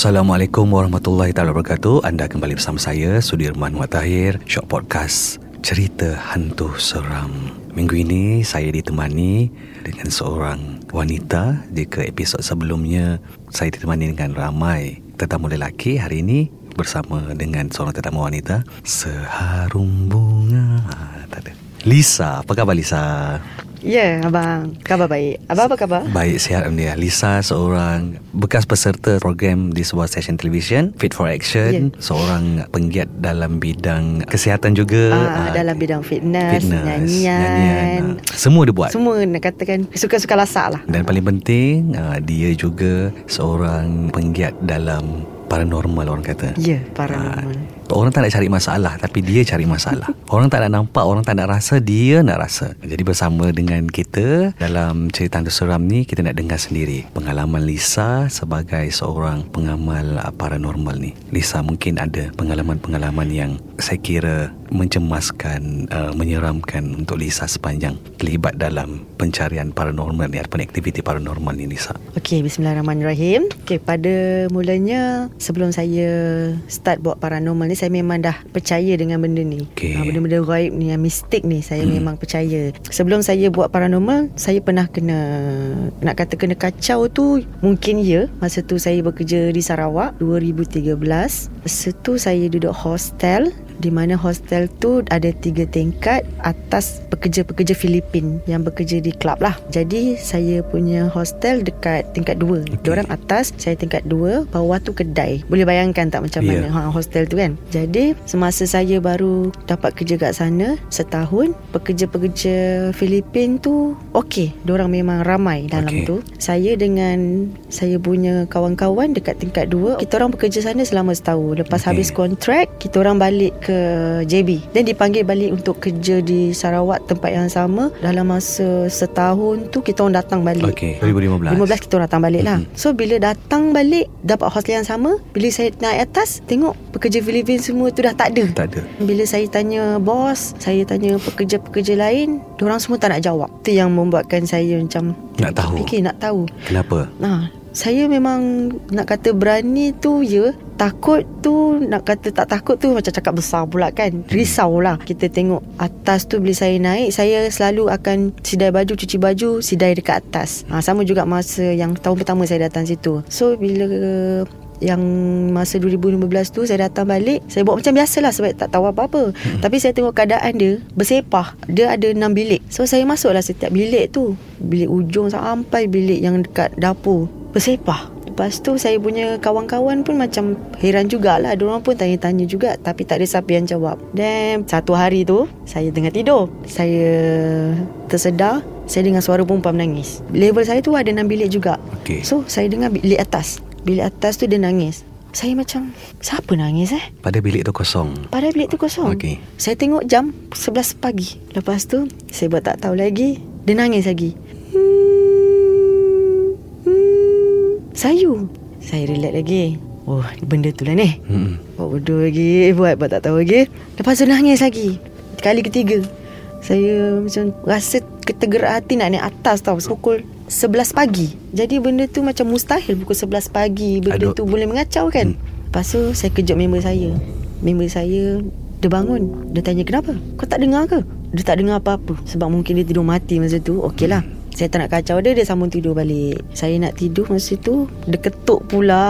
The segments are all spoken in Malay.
Assalamualaikum warahmatullahi taala wabarakatuh. Anda kembali bersama saya Sudirman Watahir, Shock Podcast Cerita Hantu Seram. Minggu ini saya ditemani dengan seorang wanita. Jika episod sebelumnya saya ditemani dengan ramai tetamu lelaki, hari ini bersama dengan seorang tetamu wanita. Seharum bunga. Tak ada. Lisa, apa khabar Lisa? Ya, abang. Khabar baik. Abang apa khabar? Baik, sihat Alhamdulillah. Lisa seorang bekas peserta program di sebuah stesen televisyen, Fit for Action. Ya. Seorang penggiat dalam bidang kesihatan juga. Ah, Ah, dalam bidang fitness, fitness, nyanyian. ah. Semua dia buat. Semua nak katakan suka-suka lasak lah. Dan paling penting, ah, dia juga seorang penggiat dalam paranormal orang kata. Ya, paranormal. Orang tak nak cari masalah Tapi dia cari masalah. Orang tak nak nampak Orang tak nak rasa Dia nak rasa. Jadi bersama dengan kita Dalam cerita hantu seram ni Kita nak dengar sendiri Pengalaman Lisa Sebagai seorang pengamal uh, paranormal ni. Lisa mungkin ada Pengalaman-pengalaman yang Saya kira Mencemaskan uh, Menyeramkan Untuk Lisa sepanjang Terlibat dalam Pencarian paranormal ni Ataupun aktiviti paranormal ni Lisa. Okey, bismillahirrahmanirrahim. Okey, pada mulanya sebelum saya start buat paranormal ni saya memang dah percaya dengan benda ni. Okey. Ah, benda-benda gaib ni yang mistik ni saya hmm. memang percaya. Sebelum saya buat paranormal, saya pernah kena nak kata kena kacau tu mungkin ya. Masa tu saya bekerja di Sarawak 2013. Masa tu saya duduk hostel di mana hostel tu ada tiga tingkat atas pekerja-pekerja Filipin yang bekerja di klub lah. Jadi saya punya hostel dekat tingkat dua. Okay. Diorang atas, saya tingkat dua, bawah tu kedai. Boleh bayangkan tak macam yeah. mana ha, hostel tu kan? Jadi semasa saya baru dapat kerja kat sana setahun, pekerja-pekerja Filipin tu okey. Diorang memang ramai dalam Okey. tu. Saya dengan saya punya kawan-kawan dekat tingkat dua, kita orang bekerja sana selama setahun. Lepas Okey. habis kontrak, kita orang balik ke JB dan dipanggil balik untuk kerja di Sarawak tempat yang sama. Dalam masa setahun tu kita orang datang balik. Okey 2015 15 kita orang datang balik lah. Mhm. So bila datang balik Dapat hostel yang sama. Bila saya naik atas Tengok pekerja Filipin semua tu dah tak ada. Tak ada. Bila saya tanya bos Saya tanya pekerja-pekerja lain Diorang semua tak nak jawab. Itu yang membuatkan saya macam Nak tahu. Fikir nak tahu. Kenapa? Nah, saya memang nak kata berani tu ya Takut tu nak kata tak takut tu macam cakap besar pula kan. Risau lah. Kita tengok atas tu bila saya naik Saya selalu akan sidai baju, cuci baju Sidai dekat atas. Ha, Sama juga masa yang tahun pertama saya datang situ. So bila yang masa 2015 tu saya datang balik saya buat macam biasalah sebab tak tahu apa-apa. Hmm. tapi saya tengok keadaan dia bersepah. Dia ada 6 bilik. So saya masuklah setiap bilik tu. Bilik ujung sampai bilik yang dekat dapur bersepah Lepas tu saya punya kawan-kawan pun macam heran jugalah. Diorang pun tanya-tanya juga tapi tak ada siapa yang jawab. Dan satu hari tu saya tengah tidur. Saya tersedar saya dengar suara perempuan menangis. Level saya tu ada 6 bilik juga. Okey. So saya dengar bilik atas. Bilik atas tu dia nangis. Saya macam siapa nangis eh? Pada bilik tu kosong Padahal bilik tu kosong. Okey. Saya tengok jam 11 pagi. Lepas tu saya buat tak tahu lagi. Dia nangis lagi. Hmm, hmm, sayu. Saya relax lagi. Oh, benda tu lah ni. Hmm. Buat bodoh lagi. Buat, buat tak tahu lagi. Lepas tu nangis lagi. Kali ketiga. Saya macam rasa ketergerak hati nak naik atas tau. Pukul 11 pagi. Jadi benda tu macam mustahil pukul 11 pagi. Benda Aduh. tu boleh mengacau kan. Lepas tu saya kejut member saya. Member saya dia bangun. Dia tanya kenapa? Kau tak dengar ke? Dia tak dengar apa-apa. Sebab mungkin dia tidur mati masa tu. Okey lah. Saya tak nak kacau. Dia Dia sambung tidur balik. Saya nak tidur masa tu Dia ketuk pula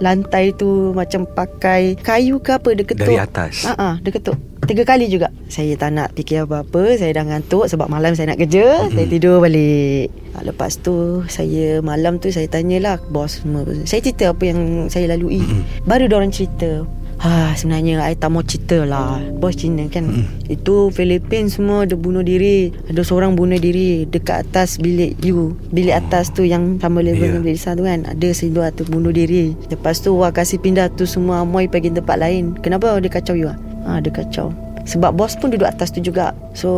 Lantai tu Macam pakai Kayu ke apa. Dia ketuk. Dari atas. Ah, uh-uh, Dia ketuk. Tiga kali juga. Saya tak nak fikir apa-apa. Saya dah ngantuk Sebab malam saya nak kerja. Mm-hmm. Saya tidur balik. Ah, Lepas tu Saya malam tu Saya tanyalah Bos semua. Saya cerita apa yang Saya lalui. Mm-hmm. Baru diorang cerita Ha, sebenarnya I tak mau cerita lah. Bos Cina kan mm. Itu Filipin semua Dia bunuh diri. Ada seorang bunuh diri Dekat atas bilik you. Bilik atas tu Yang sama level Yeah. dengan bilik Lisa tu kan. Ada seluar tu bunuh diri. Lepas tu Wah kasih pindah tu semua Amoy pergi tempat lain. Kenapa dia kacau you ah? Ha, dia kacau. Sebab bos pun duduk atas tu juga. So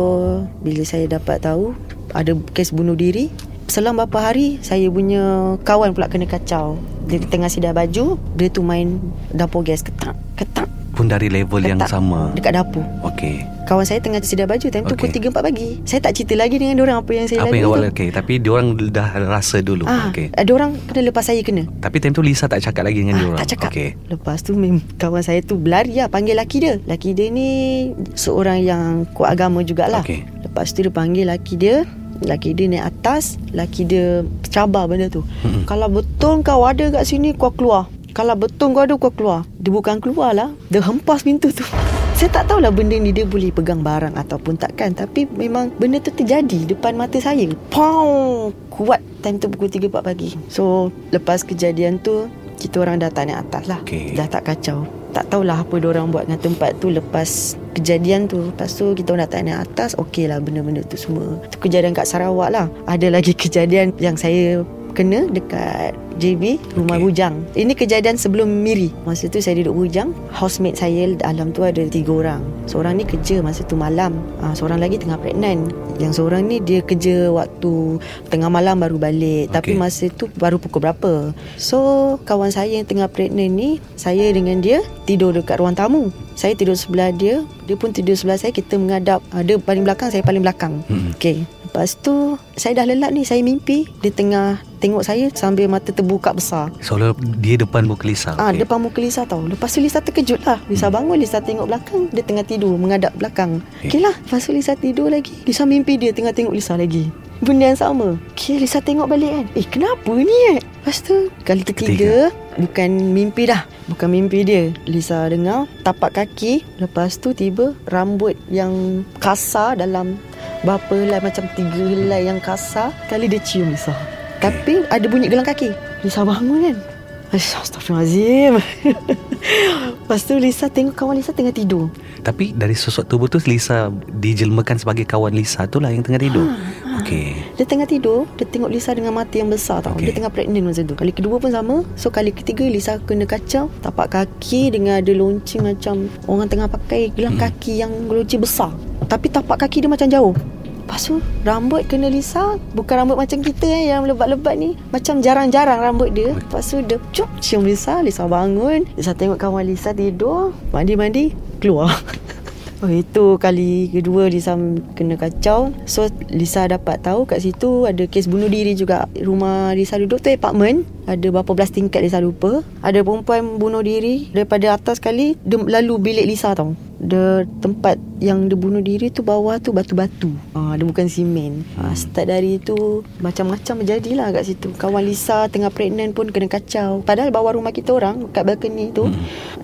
Bila saya dapat tahu Ada kes bunuh diri Selang beberapa hari Saya punya kawan pula kena kacau Dia tengah sidai baju Dia tu main dapur gas ketak Ketak Pun dari level yang ketak sama. Dekat dapur Okey. Kawan saya tengah sidai baju Time tu Okey. pukul 3-4 pagi Saya tak cerita lagi dengan orang Apa yang saya Apa lalui yang awal okey, tapi diorang dah rasa dulu. Ah, Okey. Ada orang kena lepas saya kena Tapi time tu Lisa tak cakap lagi dengan Ah, tak cakap Okey. Lepas tu kawan saya tu berlari lah Panggil laki dia Laki dia ni Seorang yang kuat agama jugalah Okey. Lepas tu dia panggil laki dia Laki dia naik atas Laki dia cabar benda tu. Mm-mm. Kalau betul kau ada kat sini Kau keluar. Kalau betul kau ada kau keluar. Dia bukan keluar lah Dia hempas pintu tu. Saya tak tahulah benda ni dia boleh pegang barang ataupun takkan. Tapi memang benda tu terjadi depan mata saya. Pow! Kuat time tu pukul 3-4 pagi. So lepas kejadian tu Kita orang dah tak naik atas lah. Okey. Dah tak kacau Tak tahulah apa orang buat dengan tempat tu. Lepas kejadian tu Lepas tu kita orang dah tak naik atas Okey lah benda-benda tu semua. Itu kejadian kat Sarawak lah. Ada lagi kejadian yang saya kena dekat JB Rumah Okey. Bujang. Ini kejadian sebelum Miri. Masa tu saya duduk Bujang Housemate saya dalam tu ada tiga orang. Seorang ni kerja masa tu malam. Ha, Seorang lagi tengah pregnant. Yang seorang ni dia kerja waktu Tengah malam baru balik. Tapi Okey. masa tu baru pukul berapa. So kawan saya yang tengah pregnant ni Saya dengan dia tidur dekat ruang tamu. Saya tidur sebelah dia Dia pun tidur sebelah saya. Kita menghadap uh, Dia paling belakang Saya paling belakang. Mm-mm. Okay Lepas tu Saya dah lelap ni Saya mimpi Dia tengah Tengok saya Sambil mata terbuka besar. Seolah dia depan muka Lisa. Ah, Okey. depan muka Lisa tau. Lepas tu Lisa terkejut lah. Lisa bangun Lisa tengok belakang. Dia tengah tidur Menghadap belakang. Eh. Okay lah Lepas tu Lisa tidur lagi. Lisa mimpi dia Tengah tengok Lisa lagi. Benda yang sama. Okay Lisa tengok balik kan? Eh kenapa ni eh? Lepas tu Kali ketiga, Bukan mimpi dah. Bukan mimpi dia. Lisa dengar Tapak kaki. Lepas tu tiba Rambut yang kasar Dalam Berapa helai Macam tiga helai yang kasar. Kali dia cium Lisa Tapi ada bunyi gelang kaki. Lisa bangun kan? Astaghfirullahaladzim. Lepas tu Lisa tengok kawan Lisa tengah tidur. Tapi dari sosok tubuh tu Lisa dijelmakan sebagai kawan Lisa. Tu lah yang tengah tidur. Okey. Dia tengah tidur Dia tengok Lisa dengan mata yang besar tau. Okey. Dia tengah pregnant masa tu. Kali kedua pun sama. So kali ketiga Lisa kena kacau. Tapak kaki dengan ada lonceng macam Orang tengah pakai gelang Hmm. kaki yang lonceng besar. Tapi tapak kaki dia macam jauh Lepas tu rambut kena Lisa Bukan rambut macam kita eh, Yang lebat-lebat ni. Macam jarang-jarang rambut dia. Lepas tu dia cup cium Lisa Lisa bangun. Lisa tengok kawan Lisa tidur. Mandi-mandi Keluar. Oh itu kali kedua Lisa kena kacau. So Lisa dapat tahu kat situ Ada kes bunuh diri juga. Rumah Lisa duduk tu apartment. Ada berapa belas tingkat Lisa lupa. Ada perempuan bunuh diri Daripada atas kali Dia lalu bilik Lisa tau Dia tempat yang dia bunuh diri tu Bawah tu batu-batu ah, Dia bukan simen ah, Start dari tu Macam-macam berjadilah kat situ Kawan Lisa tengah pregnant pun kena kacau Padahal bawah rumah kita orang Kat balcony tu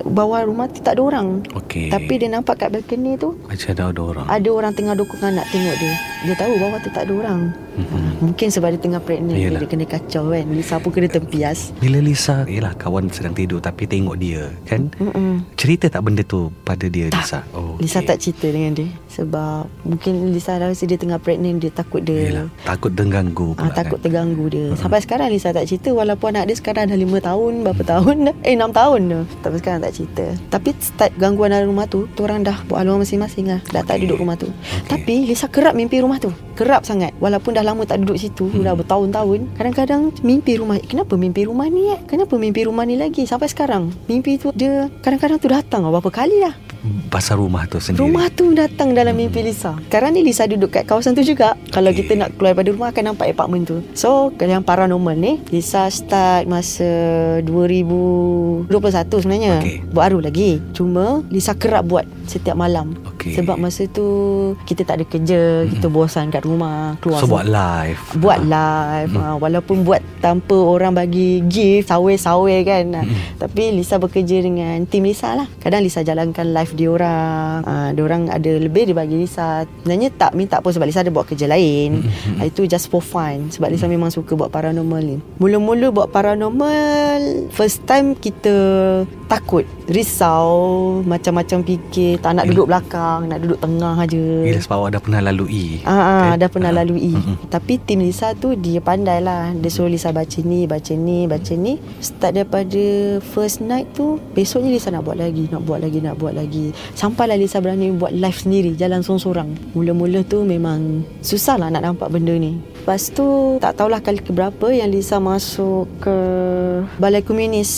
Bawah rumah tu tak ada orang Okey. tapi dia nampak kat balcony tu macam ada ada orang. ada orang tengah dukung anak tengok dia. Dia tahu bawah tu tak ada orang. Mhm. Mungkin sebab dia tengah pregnant Yelah. dia kena kacau kan. Lisa pun kena tempias. Bila Lisa Yelah kawan sedang tidur Tapi tengok dia Kan Mm-mm. Cerita tak benda tu Pada dia Tak. Lisa. Oh, Lisa okey. tak cerita dengan dia sebab mungkin Lisa rasa dia tengah pregnant dia takut dia Yelah Takut terganggu Ah, pula takut kan? terganggu dia. Sampai sekarang Lisa tak cerita Walaupun anak dia sekarang dah 5 tahun Berapa tahun dah? Eh 6 tahun dah. Tapi sekarang tak cerita. Tapi start gangguan dalam rumah tu tu orang dah buat haluan masing-masing lah. Dah tak Okey. duduk rumah tu. Okey. Tapi Lisa kerap mimpi rumah tu. Kerap sangat. Walaupun dah lama tak duduk situ Hmm. Dah bertahun-tahun Kadang-kadang mimpi rumah Kenapa mimpi rumah ni eh? Kenapa mimpi rumah ni lagi? Sampai sekarang Mimpi tu dia Kadang-kadang tu datang lah. Berapa kali dah Pasal rumah tu sendiri? Rumah tu datang dalam mimpi Lisa. Sekarang ni Lisa duduk kat kawasan tu juga. Kalau Okey. kita nak keluar daripada rumah Akan nampak apartment tu. So yang paranormal ni Lisa start masa 2021 sebenarnya. Okey. Baru lagi. Cuma Lisa kerap buat Setiap malam. Okey Okey. Sebab masa tu Kita tak ada kerja Kita bosan kat rumah Keluar So buat live. Buat live ha, Walaupun buat Tanpa orang bagi gift Sawe-sawe kan. Ha, Tapi Lisa bekerja dengan Tim Lisa lah. Kadang Lisa jalankan live diorang ha, Diorang ada lebih Dia bagi Lisa. Sebenarnya tak minta pun Sebab Lisa ada buat kerja lain. Ha, Itu just for fun. Sebab Lisa memang suka Buat paranormal ni. Mula-mula buat paranormal First time kita Takut Risau Macam-macam fikir Tak nak duduk belakang Nak duduk tengah aja Yelah sebab awak dah pernah lalui Ah, ah kan? dah pernah Ah. lalui. Tapi tim Lisa tu dia pandai lah. Dia suruh Lisa baca ni, baca ni, baca ni. Start daripada first night tu, besoknya Lisa nak buat lagi, nak buat lagi, nak buat lagi. Sampailah Lisa berani buat live sendiri, jalan sorang-sorang. Mula-mula tu memang susah lah nak nampak benda ni. Lepas tu, tak tahulah kali keberapa yang Lisa masuk ke Balai Komunis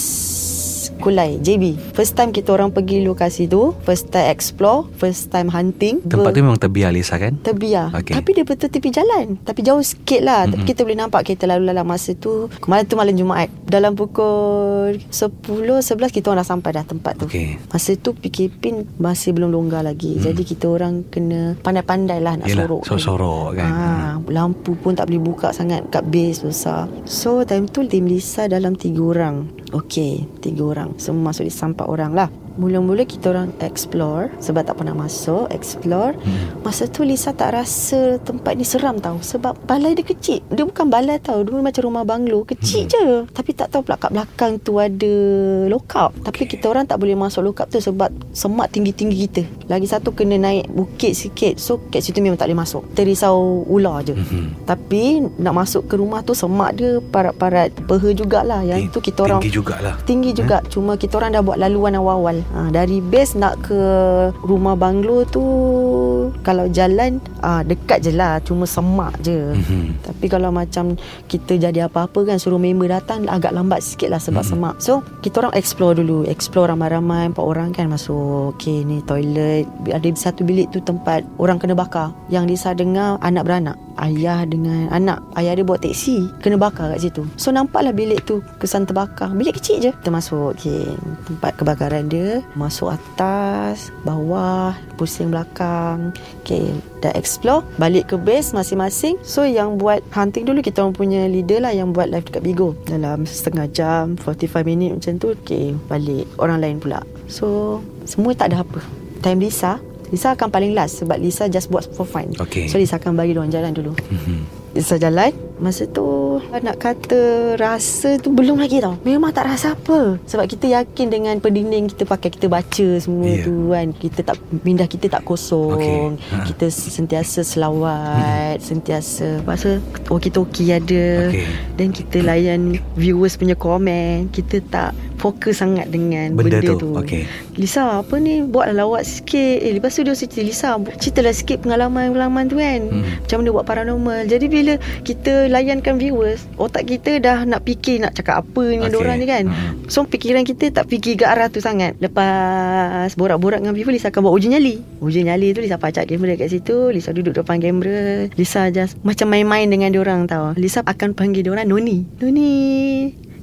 Kulai. JB First time kita orang pergi lokasi tu First time explore First time hunting Tempat tu memang terbiar Lisa kan? Terbiar. Okay. Tapi dia betul tepi jalan. Tapi jauh sikit lah. Mm-hmm. Tapi kita boleh nampak Kita lalu lalang masa tu. Malam tu malam Jumaat. Dalam pukul 10 11 kita orang dah sampai dah tempat tu. Okey. Masa tu PKP Masih belum longgar lagi. Mm. Jadi kita orang kena Pandai-pandai lah Nak Yelah, sorok. sorok-sorok kan. ha, Lampu pun tak boleh buka sangat Kat base besar. So time tu Tim Lisa dalam tiga orang Okey Tiga orang. Semua masuk di sampak orang lah Mula-mula kita orang explore Sebab tak pernah masuk Explore. Hmm. Masa tu Lisa tak rasa Tempat ni seram tau Sebab balai dia kecil. Dia bukan balai tau Dia macam rumah banglo Kecil hmm. je. Tapi tak tahu pula kat belakang tu ada Lockup Tapi kita orang tak boleh masuk lockup tu Sebab semak tinggi-tinggi kita. Lagi satu kena naik bukit sikit. So kat situ memang tak boleh masuk. Kita risau ular je. Mhm. Tapi nak masuk ke rumah tu Semak dia parat-parat Peha jugalah. Yang tu kita orang Tinggi jugalah. Tinggi juga. Eh? Cuma kita orang dah buat laluan awal-awal ha, Dari base nak ke Rumah banglo tu Kalau jalan ah, Dekat je lah Cuma semak je. Mhm. Tapi kalau macam Kita jadi apa-apa kan Suruh member datang Agak lambat sikit lah Sebab semak. So kita orang explore dulu. Explore ramai-ramai Empat orang kan masuk. Okay ni toilet. Ada satu bilik tu tempat Orang kena bakar. Yang Lisa dengar Anak beranak Ayah dengan anak Ayah dia bawa teksi Kena bakar kat situ. So nampaklah bilik tu Kesan terbakar. Bilik kecil je. Kita masuk okay, Tempat kebakaran dia. Masuk atas Bawah Pusing belakang. Okay Dah explore. Balik ke base masing-masing. So yang buat hunting dulu Kita orang punya leader lah Yang buat live dekat Bigo. Dalam setengah jam 45 minit macam tu Okay Balik. Orang lain pula. So Semua tak ada apa. Time Lisa Lisa akan paling last Sebab Lisa just buat for fun Okey. So Lisa akan bagi diorang jalan dulu Mhm. Lisa jalan Masa tu Nak kata Rasa tu belum lagi tau Memang tak rasa apa Sebab kita yakin Dengan pendinding kita pakai Kita baca semua yeah. tu kan Kita tak Minda kita tak kosong Okey. Ha. Kita sentiasa selawat Sentiasa Masa Walkie-talkie ada Okey. Dan kita layan Viewers punya komen Kita tak Fokus sangat dengan Benda Benda, tu. tu, Okey. Lisa apa ni Buatlah lawak sikit eh, Lepas tu dia cerita Lisa Ceritalah sikit pengalaman-pengalaman tu kan Hmm. Macam mana buat paranormal Jadi bila Kita layankan viewers Otak kita dah nak fikir Nak cakap apa dengan okay. orang ni kan. Hmm. So fikiran kita tak fikir ke arah tu sangat. Lepas Borak-borak dengan viewer Lisa akan buat uji nyali. Uji nyali tu Lisa pacak kamera kat situ Lisa duduk depan kamera. Lisa just Macam main-main dengan diorang tau. Lisa akan panggil diorang Noni Noni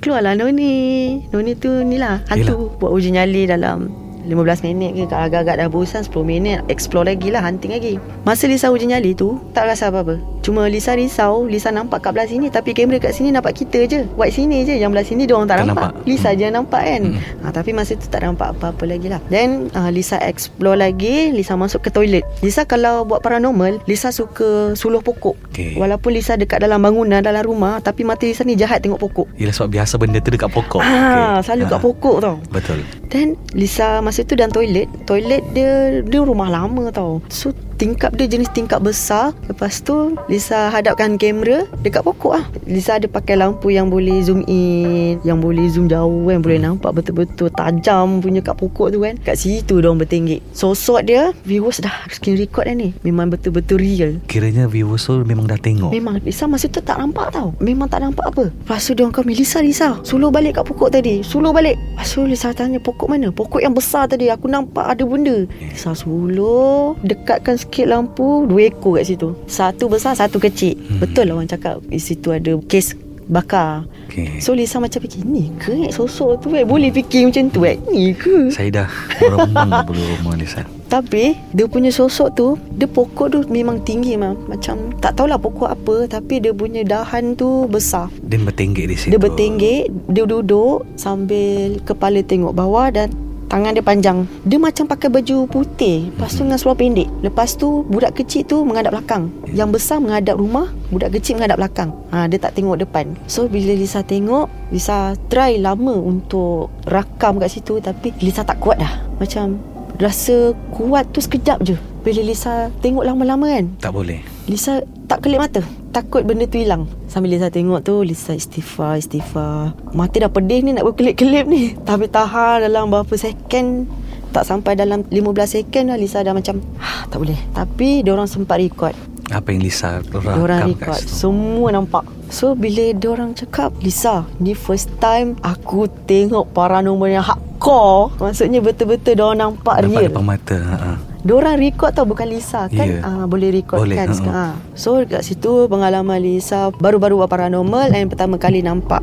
Keluarlah Noni. Noni tu ni lah. Hantu Buat uji nyali dalam 15 minit ke Kalau agak-agak dah bosan 10 minit Explore lagi lah Hunting lagi. Masa Lisa uji nyali tu Tak rasa apa-apa. Cuma Lisa risau Lisa nampak kat belah sini Tapi kamera kat sini Nampak kita je. White sini je Yang belah sini Diorang tak, Tak nampak. nampak. Lisa je yang nampak kan? Hmm. ha, Tapi masa tu tak nampak apa-apa lagi lah. Then uh, Lisa explore lagi Lisa masuk ke toilet. Lisa kalau buat paranormal Lisa suka suluh pokok. Okey. Walaupun Lisa dekat dalam bangunan Dalam rumah Tapi mata Lisa ni jahat tengok pokok. Yelah sebab biasa benda tu dekat pokok. Ah, Okey. Selalu kat Ah, pokok tau. Betul. Then Lisa masa tu dalam toilet. Toilet dia Dia rumah lama tau. So tingkap dia jenis tingkap besar. Lepas tu Lisa hadapkan kamera Dekat pokok lah Lisa ada pakai lampu yang boleh zoom in Yang boleh zoom jauh kan. Boleh nampak betul-betul tajam punya kat pokok tu kan. Kat situ diorang bertinggik Sosok dia Viewers dah screen record dah ni. Memang betul-betul real. Kiranya viewers tu memang dah tengok. Memang. Lisa masa tu tak nampak tau. Memang tak nampak apa. Lepas tu dia orang kami Lisa Lisa. Suluh balik kat pokok tadi. Suluh balik. Lepas tu Lisa tanya Pokok mana? Pokok yang besar tadi. Aku nampak ada benda. Lisa suluh Dekatkan sikit lampu Dua ekor kat situ. Satu besar Satu kecil. Hmm. Betul lah orang cakap Di situ ada kes bakar. Okay. So Lisa macam fikir Ni ke? Sosok tu eh? Boleh fikir macam tu eh? Ni ke? Saya dah Meremang bulu rumah Lisa Tapi dia punya sosok tu Dia pokok tu memang tinggi mah. Macam tak tahulah pokok apa Tapi dia punya dahan tu besar. Dia bertenggek di situ. Dia bertenggek Dia duduk Sambil kepala tengok bawah Dan tangan dia panjang. Dia macam pakai baju putih Lepas tu dengan seluar pendek. Lepas tu budak kecil tu menghadap belakang. Yang besar menghadap rumah Budak kecil menghadap belakang. Ha, Dia tak tengok depan. So bila Lisa tengok Lisa try lama untuk rakam kat situ Tapi Lisa tak kuat dah. Macam rasa kuat tu sekejap je. Bila Lisa tengok lama-lama kan? Tak boleh Lisa tak kelip mata. Takut benda tu hilang. Sambil Lisa tengok tu Lisa istighfar istighfar. Mata dah pedih ni nak berkelip-kelip ni. Tapi tahan dalam berapa second. Tak sampai dalam 15 second dah Lisa dah macam ah, Tak boleh. Tapi orang sempat record. Apa yang Lisa rakam Diorang kat record. situ? Semua nampak. So bila orang cakap Lisa Ni first time Aku tengok paranormal yang hardcore Maksudnya betul-betul Diorang nampak Nampak real. depan mata ha. Diorang record tau bukan Lisa kan Ya. yeah. uh, boleh record Boleh, kan ha-ha. sekarang. So kat situ pengalaman Lisa baru-baru buat paranormal yang pertama kali nampak.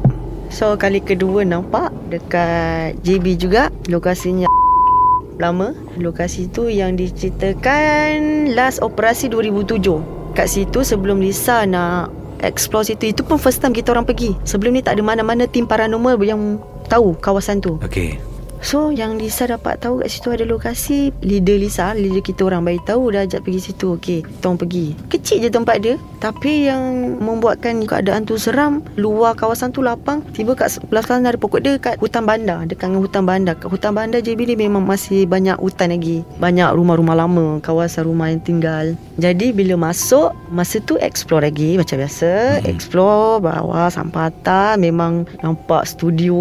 So kali kedua nampak dekat JB juga lokasinya lama. Lokasi tu yang diceritakan last operasi 2007. Kat situ sebelum Lisa nak explore situ itu pun first time kita orang pergi. Sebelum ni tak ada mana-mana tim paranormal yang tahu kawasan tu. Okey So yang Lisa dapat tahu kat situ ada lokasi Leader Lisa Leader kita orang bagi tahu Dah ajak pergi situ. Okey Kita orang pergi. Kecil je tempat dia Tapi yang Membuatkan keadaan tu seram Luar kawasan tu lapang Tiba kat sebelah kanan ada pokok dia Kat hutan bandar Dekat dengan hutan bandar. Kat hutan bandar JB ni memang masih banyak hutan lagi. Banyak rumah-rumah lama Kawasan rumah yang tinggal. Jadi bila masuk Masa tu explore lagi Macam biasa. Explore Bawah sampai atas Memang nampak studio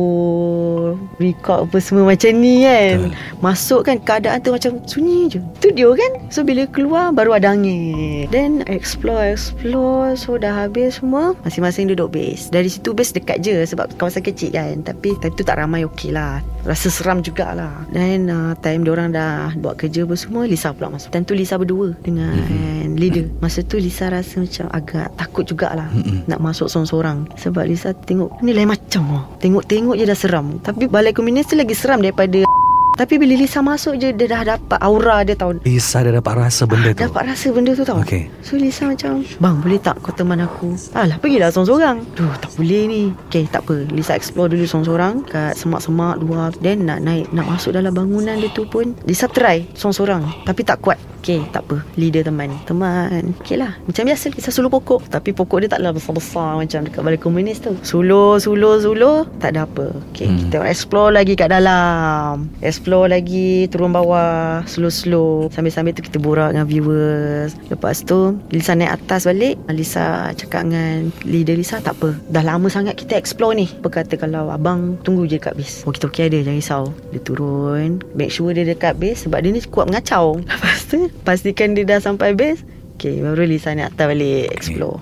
Record apa semua macam ni kan. Betul. Masuk kan keadaan tu macam sunyi je. Studio kan? So bila keluar baru ada angin. Then explore explore. So dah habis semua Masing-masing duduk base. Dari situ base dekat je Sebab kawasan kecil kan. Tapi time tu tak ramai okey lah. Rasa seram jugalah. Then uh, time orang dah buat kerja apa semua Lisa pula masuk. Time tu Lisa berdua Dengan mm-hmm. leader. Masa tu Lisa rasa macam agak takut jugalah Mm-mm. Nak masuk seorang-seorang. Sebab Lisa tengok Ni lain macam lah Tengok-tengok je dah seram. Tapi balai komunis tu lagi seram daripada Tapi bila Lisa masuk je Dia dah dapat aura dia tahu Lisa dah dapat rasa benda tu. Dapat rasa benda tu tau. Okey. So Lisa macam Bang boleh tak kau teman aku? Alah pergilah seorang-seorang. Duh tak boleh ni. Okay tak apa. Lisa explore dulu seorang-seorang Kat semak-semak luar. Then nak naik Nak masuk dalam bangunan dia tu pun Lisa try seorang-seorang. Tapi tak kuat Okay tak apa. Leader teman. Teman. Okay lah. Macam biasa Lisa suluh pokok. Tapi pokok dia taklah besar-besar Macam dekat balai komunis tu. Suluh Suluh Suluh. Tak ada apa. Okay Hmm. kita explore lagi kat dalam. Explore lagi Turun bawah. Slow-slow. Sambil-sambil tu kita borak dengan viewers. Lepas tu Lisa naik atas balik. Lisa cakap dengan Leader Lisa Tak apa. Dah lama sangat kita explore ni. Apa kata kalau abang Tunggu je dekat base. Oh kita okey ada Jangan risau. Dia turun. Make sure dia dekat base Sebab dia ni kuat mengacau. Lepas tu Pastikan dia dah sampai base. Okay baru Lisa naik atas balik Explore.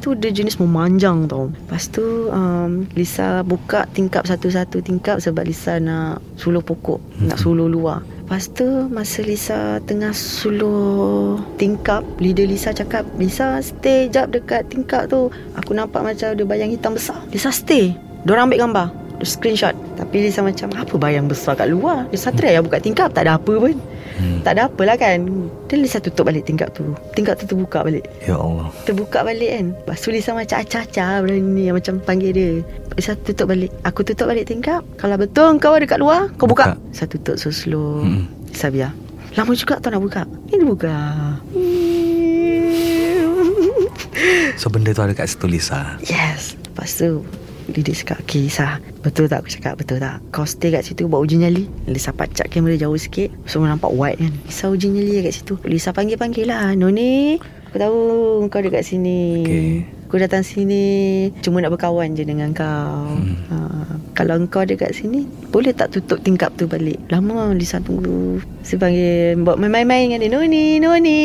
Tu dia jenis memanjang tau. Lepas tu um, Lisa buka tingkap satu-satu tingkap Sebab Lisa nak suluh pokok Nak suluh luar. Lepas tu masa Lisa tengah suluh tingkap Leader Lisa cakap Lisa stay jap dekat tingkap tu. Aku nampak macam ada bayang hitam besar. Lisa stay. Diorang ambil gambar screenshot. Tapi Lisa macam Apa bayang besar kat luar? Lisa try lah buka tingkap Tak ada apa pun Hmm. Tak ada apalah kan. Dan Lisa tutup balik tingkap tu. Tingkap tu terbuka balik. Ya Allah. Terbuka balik kan. Lepas tu Lisa macam acah-acah Berani macam panggil dia. Lisa tutup balik. Aku tutup balik tingkap. Kalau betul kau ada kat luar Kau buka, Buka. Lisa tutup so slow. Hmm. Lisa biar Lama juga tau nak buka. Ni dia buka. So benda tu ada kat situ Lisa? Yes. Lepas tu Dia cakap Okay Lisa Betul tak aku cakap? Betul tak? Kau stay kat situ Buat uji nyali? Lisa pacak kamera jauh sikit Semua nampak white kan? Lisa uji nyali kat situ. Lisa panggil-panggil lah. Noni Aku tahu kau dekat sini. Okay. Aku datang sini Cuma nak berkawan je dengan kau Hmm. ha, Kalau kau dekat sini Boleh tak tutup tingkap tu balik Lama Lisa tunggu Saya panggil Buat main-main dengan dia Noni Noni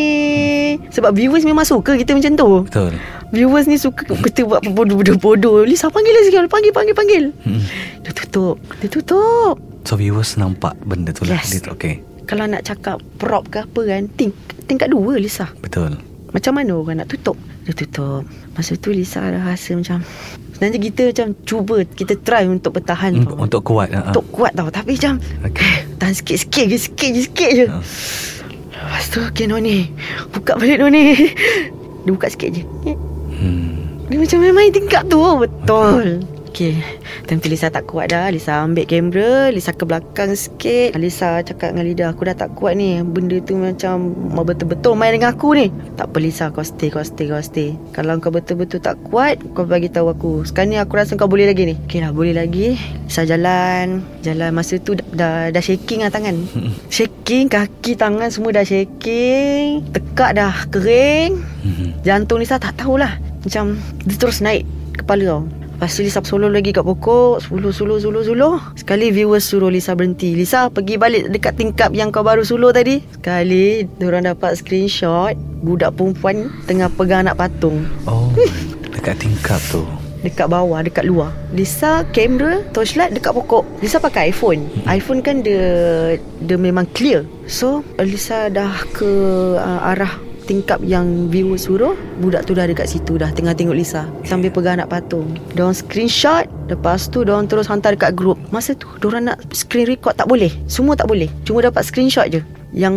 Sebab viewers memang suka kita macam tu Betul Viewers ni suka kita buat bodoh-bodoh. Lisa panggil dia sekali. Panggil, panggil, panggil. Hmm. Dia tutup. Dia tutup. So viewers nampak benda tu lah Yes. Dia Okay Kalau nak cakap prop ke apa kan, ting, tingkat dua Lisa. Betul Macam mana orang nak tutup? Dia tutup. Masa tu Lisa rasa macam... Sebenarnya kita macam cuba, kita try untuk bertahan untuk, tau. untuk kuat uh, Untuk kuat tau. Tapi macam... Okay Tahan sikit-sikit je Sikit je Sikit je Ha. Lepas tu Okay Noni Buka balik Noni Dia buka sikit je hmm. Dia macam main-main tingkap tu Betul Okay Time tu Lisa tak kuat dah. Lisa ambil kamera Lisa ke belakang sikit. Lisa cakap dengan Lida Aku dah tak kuat ni. Benda tu macam betul-betul main dengan aku ni. Tak apa Lisa. Kau stay Kau stay Kau stay. Kalau kau betul-betul tak kuat Kau bagi tahu aku. Sekarang ni aku rasa kau boleh lagi ni. Okay lah boleh lagi. Lisa jalan. Jalan masa tu dah, dah, dah shaking lah tangan. Shaking Kaki tangan semua dah shaking. Tekak dah kering. Hmm. Jantung Lisa tak tahulah. Macam Dia terus naik Kepala tau Lepas tu Lisa solo lagi kat pokok. Suluh suluh suluh suluh. Sekali viewers suruh Lisa berhenti. Lisa pergi balik dekat tingkap yang kau baru suluh tadi. Sekali Diorang dapat screenshot Budak perempuan Tengah pegang anak patung. Oh Dekat tingkap tu? Dekat bawah Dekat luar. Lisa kamera Torchlight dekat pokok. Lisa pakai iPhone. iPhone kan dia Dia memang clear. So Lisa dah ke uh, Arah tingkap yang viewer suruh Budak tu dah dekat situ dah Tengah tengok Lisa. Sambil pegang anak patung. Diorang screenshot Lepas tu diorang terus hantar dekat grup Masa tu diorang nak screen record tak boleh. Semua tak boleh. Cuma dapat screenshot je. Yang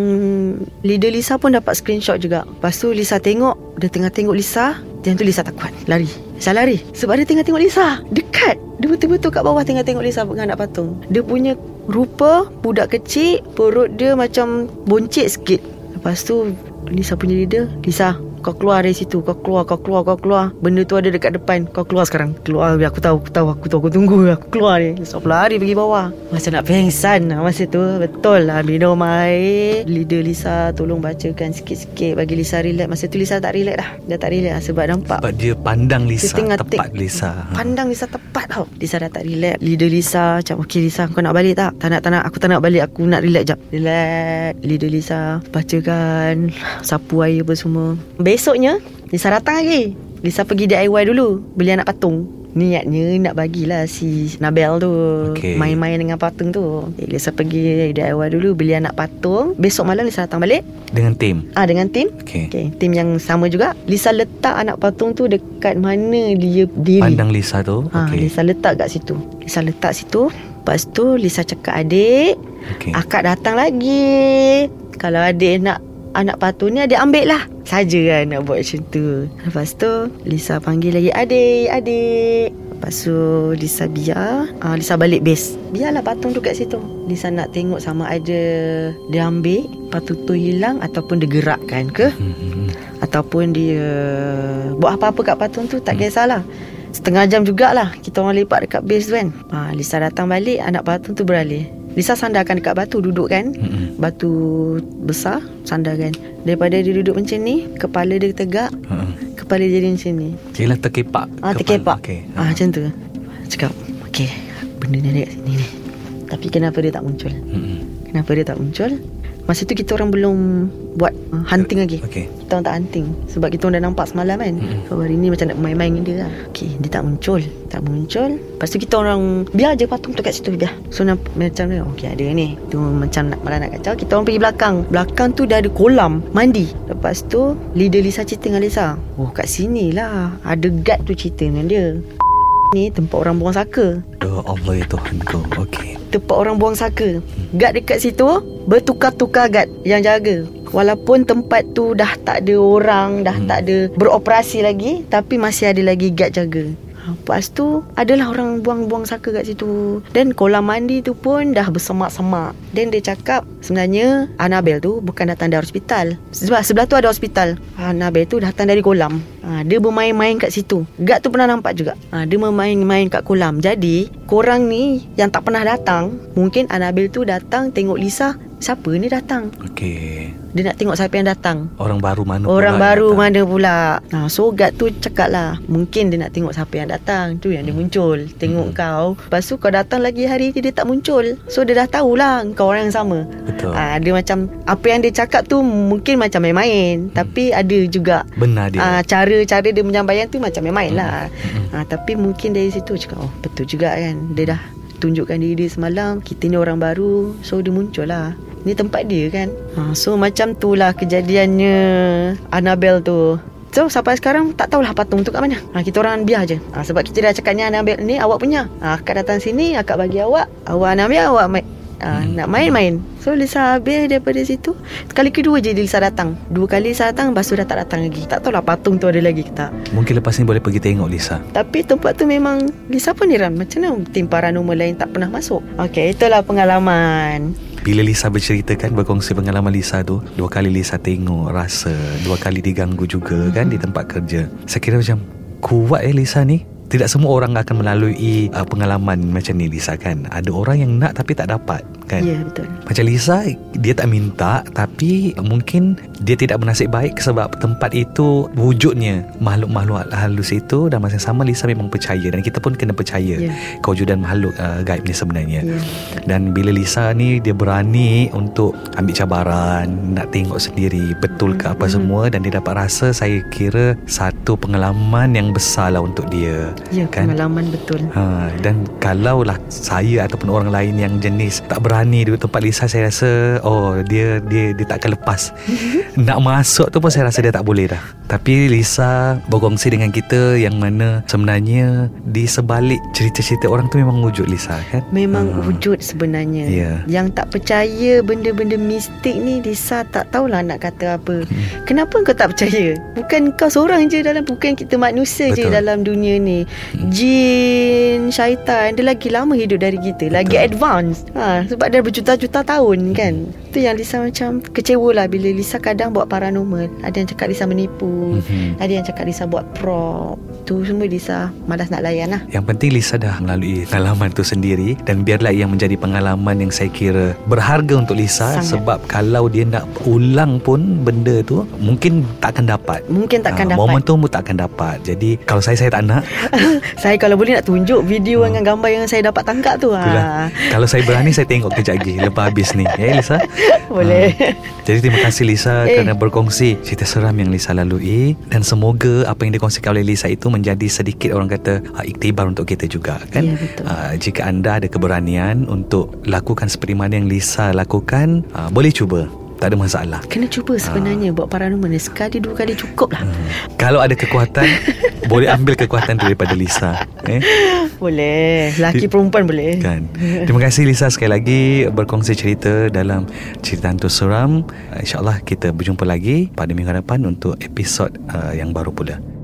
leader Lisa pun dapat screenshot juga. Lepas tu Lisa tengok Dia tengah tengok Lisa. Yang tu Lisa tak kuat. Lari. Lisa lari. Sebab dia tengah tengok Lisa. Dekat. Dia betul-betul kat bawah Tengah tengok Lisa pegang anak patung. Dia punya rupa Budak kecil Perut dia macam Boncit sikit. Lepas tu Lisa punya leader Lisa kau keluar dari situ Kau keluar Kau keluar Kau keluar. Benda tu ada dekat depan. Kau keluar sekarang. Keluar biar aku tahu Aku tahu Aku tahu Aku tunggu. Aku keluar ni. Lisa lari pergi bawah. Masa nak pengsan lah Masa tu. Betul lah Minum air Leader Lisa Tolong bacakan sikit-sikit. Bagi Lisa relax. Masa tu Lisa tak relax dah. Dah tak relax lah Sebab nampak Sebab dia pandang Lisa Dia Tepat Lisa. Ha. Pandang Lisa tepat tau. Lisa dah tak relax. Leader Lisa Macam okay Lisa Kau nak balik tak? Tak nak tak nak. Aku tak nak balik. Aku nak relax jap. Relax. Leader Lisa Bacakan. Sapu air apa semua Besoknya Lisa datang lagi. Lisa pergi DIY dulu Beli anak patung. Niatnya nak bagilah si Nabel tu Okey. Main-main dengan patung tu. Okay, Lisa pergi DIY dulu Beli anak patung. Besok malam Lisa datang balik. Dengan tim Ah dengan tim Okay. Okay, tim yang sama juga. Lisa letak anak patung tu dekat mana dia diri. Pandang Lisa tu? Ha, Okay Lisa letak kat situ. Lisa letak situ. Lepas tu Lisa cakap adik Okay. Akak datang lagi. Kalau adik nak Anak patung ni adik ambil lah. Saja kan nak buat macam tu. Lepas tu Lisa panggil lagi adik Adik. Lepas tu Lisa biar. Uh, Lisa balik base. Biarlah patung tu kat situ. Lisa nak tengok sama ada Dia ambil Patung tu hilang Ataupun dia gerakkan ke? Hmm. Ataupun dia Buat apa-apa kat patung tu Tak kisahlah. Setengah jam jugalah Kita orang lepak dekat base tu kan. Ha, Lisa datang balik Anak patung tu beralih Lisa sandarkan dekat batu Duduk kan? Mm-mm. Batu besar Sandarkan. Daripada dia duduk macam ni Kepala dia tegak Ha. Kepala dia jadi macam ni. Yelah terkepak Ah, terkepak. Okay. ah, Macam tu. Cakap Okay Benda ni ada kat sini ni. Tapi kenapa dia tak muncul? Mm-mm. Kenapa dia tak muncul Masa tu kita orang belum Buat uh, hunting lagi. Okay. Kita orang tak hunting. Sebab kita orang dah nampak semalam kan. Mm-mm. So hari ni macam nak main-main dengan dia lah. Okay dia tak muncul. Tak muncul. Lepas tu kita orang Biar je patung tu kat situ biar. So nampak macam ni Okay ada ni. Tu macam nak malah nak kacau. Kita orang pergi belakang. Belakang tu dah ada kolam Mandi. Lepas tu Leader Lisa cerita dengan Lisa. Oh kat sini lah. Ada guard tu cerita dengan dia Ni tempat orang buang saka Ya Allah ya Tuhanku Okay tempat orang buang saka. Guard dekat situ bertukar-tukar guard yang jaga. Walaupun tempat tu dah tak ada orang, dah Hmm. tak ada beroperasi lagi, tapi masih ada lagi guard jaga. Lepas tu Adalah orang buang-buang saka kat situ. Dan kolam mandi tu pun Dah bersemak-semak. Dan dia cakap Sebenarnya Annabel tu Bukan datang dari hospital. Sebab sebelah tu ada hospital. Annabel tu datang dari kolam. Ha, Dia bermain-main kat situ. Guard tu pernah nampak juga. Ha, Dia bermain-main kat kolam. Jadi Korang ni Yang tak pernah datang Mungkin Annabel tu datang Tengok Lisa Siapa ni datang? Okay Dia nak tengok siapa yang datang. Orang baru mana Orang pula baru mana pula? Ha, So guard tu cakap lah Mungkin dia nak tengok siapa yang datang. Tu yang dia muncul. Tengok Hmm. kau. Lepas tu kau datang lagi hari ni Dia tak muncul. So dia dah tahulah Kau orang yang sama. Betul. Ha, Dia macam Apa yang dia cakap tu Mungkin macam main-main. Tapi ada juga Benar dia. Ah, cara-cara dia menyampaikan tu macam main-main lah. Mm-mm. Ah, tapi mungkin dari situ cakap, oh betul juga kan. Dia dah tunjukkan diri dia semalam. Kita ni orang baru. So dia muncul lah. Ni tempat dia kan. Ah, so macam tu lah kejadiannya Annabel tu. So sampai sekarang tak tahulah patung tu kat mana. Ha, kita orang biar je. Ha, sebab kita dah cakap ni Annabel ni awak punya. Ha, akak datang sini, akak bagi awak. Awak Annabel, awak uh, Nak main-main. So Lisa habis daripada situ Kali kedua je Lisa datang. Dua kali Lisa datang Lepas tu dah tak datang lagi. Tak tahulah patung tu ada lagi ke tak. Mungkin lepas ni boleh pergi tengok Lisa. Tapi tempat tu memang Lisa pun heran. Macam mana tim paranormal lain tak pernah masuk? Okay itulah pengalaman. Bila Lisa berceritakan Berkongsi pengalaman Lisa tu Dua kali Lisa tengok Rasa Dua kali diganggu juga kan Di tempat kerja. Saya kira macam Kuat eh Lisa ni tidak semua orang akan melalui uh, pengalaman macam ni Lisa kan? Ada orang yang nak tapi tak dapat kan Ya betul Macam Lisa Dia tak minta Tapi Mungkin Dia tidak bernasib baik Sebab tempat itu Wujudnya Makhluk-makhluk halus itu Dan masa yang sama Lisa memang percaya Dan kita pun kena percaya Ya. Kewujudan makhluk uh, gaib ni sebenarnya Ya. Dan bila Lisa ni Dia berani Untuk Ambil cabaran Nak tengok sendiri Betul ke apa Mhm. semua Dan dia dapat rasa Saya kira Satu pengalaman yang besar lah Untuk dia Ya Kan? pengalaman betul Ha, dan kalaulah saya ataupun orang lain yang jenis tak berani di tempat Lisa saya rasa oh dia dia dia tak akan lepas. Nak masuk tu pun saya rasa dia tak boleh dah. Tapi Lisa berkongsi dengan kita yang mana sebenarnya di sebalik cerita-cerita orang tu memang wujud Lisa kan? Memang Ha. wujud sebenarnya Ya. Yang tak percaya Benda-benda mistik ni Lisa tak tahulah nak kata apa Hmm. Kenapa kau tak percaya Bukan kau seorang je dalam Bukan kita manusia je Betul. dalam dunia ni Hmm. Jin Syaitan Dia lagi lama hidup dari kita Lagi Betul. advance ha, Sebab dia berjuta-juta tahun kan Itu yang Lisa macam Kecewa lah Bila Lisa kadang buat paranormal Ada yang cakap Lisa menipu Mhm. Ada yang cakap Lisa buat prop Tu semua Lisa Malas nak layan lah Yang penting Lisa dah melalui pengalaman tu sendiri dan biarlah yang menjadi pengalaman yang saya kira berharga untuk Lisa Sangat. sebab kalau dia nak ulang pun benda tu mungkin tak akan dapat. Mungkin takkan Ah, dapat Momentum pun tak akan dapat Jadi kalau saya Saya tak nak Saya kalau boleh nak tunjuk Video dengan gambar yang saya dapat tangkap tu Hmm. Itulah ha. Kalau saya berani Saya tengok kejap lagi Lepas habis ni Eh Lisa Boleh Ah. Jadi terima kasih Lisa Eh. Kerana berkongsi Cerita seram yang Lisa lalui Dan semoga Apa yang dikongsikan oleh Lisa itu Menjadi sedikit orang kata uh, Iktibar untuk kita juga kan Ya, betul. Ah, Jika anda ada keberanian Untuk lakukan seperti mana yang Lisa lakukan uh, Boleh cuba Tak ada masalah. Kena cuba sebenarnya Buat paranormal. Ni Sekali dua kali cukup lah. Hmm. Kalau ada kekuatan Boleh ambil kekuatan daripada Lisa eh? Boleh. Laki perempuan boleh. Kan. Terima kasih Lisa sekali lagi Berkongsi cerita Dalam cerita hantu seram. InsyaAllah kita berjumpa lagi Pada minggu hadapan Untuk episod uh, yang baru pula